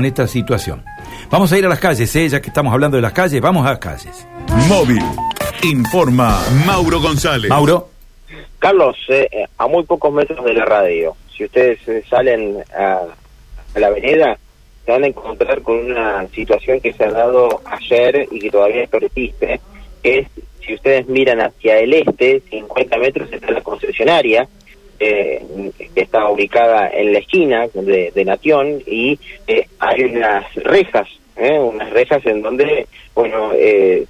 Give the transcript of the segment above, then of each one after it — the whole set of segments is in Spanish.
en esta situación. Vamos a ir a las calles, ¿eh? ya que estamos hablando de las calles, vamos a las calles. Móvil. Informa Mauro González. Mauro. Carlos, eh, a muy pocos metros de la radio, si ustedes eh, salen a, a, la avenida, se van a encontrar con una situación que se ha dado ayer y que todavía persiste, que es, si ustedes miran hacia el este, 50 metros está la concesionaria, eh, que está ubicada en la esquina de, de Natión y eh, hay unas rejas, eh, unas rejas en donde, bueno, eh,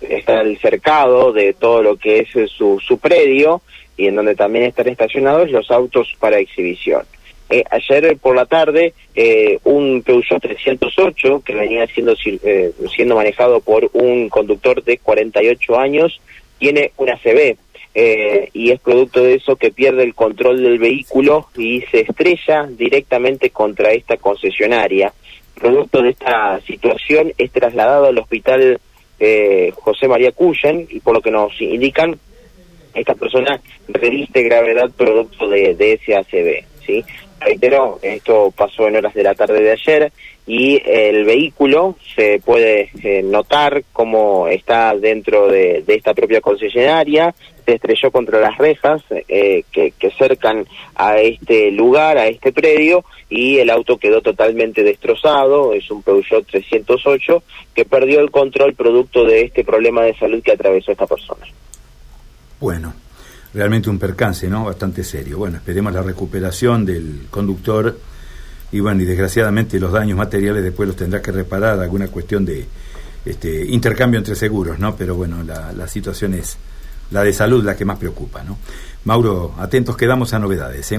está el cercado de todo lo que es su, su predio y en donde también están estacionados los autos para exhibición. Eh, ayer por la tarde, eh, un Peugeot 308 que venía siendo, eh, siendo manejado por un conductor de 48 años tiene una CB eh, y es producto de eso que pierde el control del vehículo y se estrella directamente contra esta concesionaria. Producto de esta situación es trasladado al hospital eh, José María Cuyen y por lo que nos indican, esta persona reviste gravedad producto de, de ese ACV. ¿sí? Reitero, esto pasó en horas de la tarde de ayer y el vehículo se puede eh, notar cómo está dentro de, esta propia concesionaria, se estrelló contra las rejas eh, que, que, cercan a este lugar, a este predio, y el auto quedó totalmente destrozado, es un Peugeot 308 que perdió el control producto de este problema de salud que atravesó esta persona. Bueno, realmente un percance, ¿no? Bastante serio. Bueno, esperemos la recuperación del conductor y bueno, y desgraciadamente los daños materiales después los tendrá que reparar, alguna cuestión de este, intercambio entre seguros, ¿no? Pero bueno, la, la situación es la de salud la que más preocupa, ¿no? Mauro, atentos quedamos a novedades. ¿eh?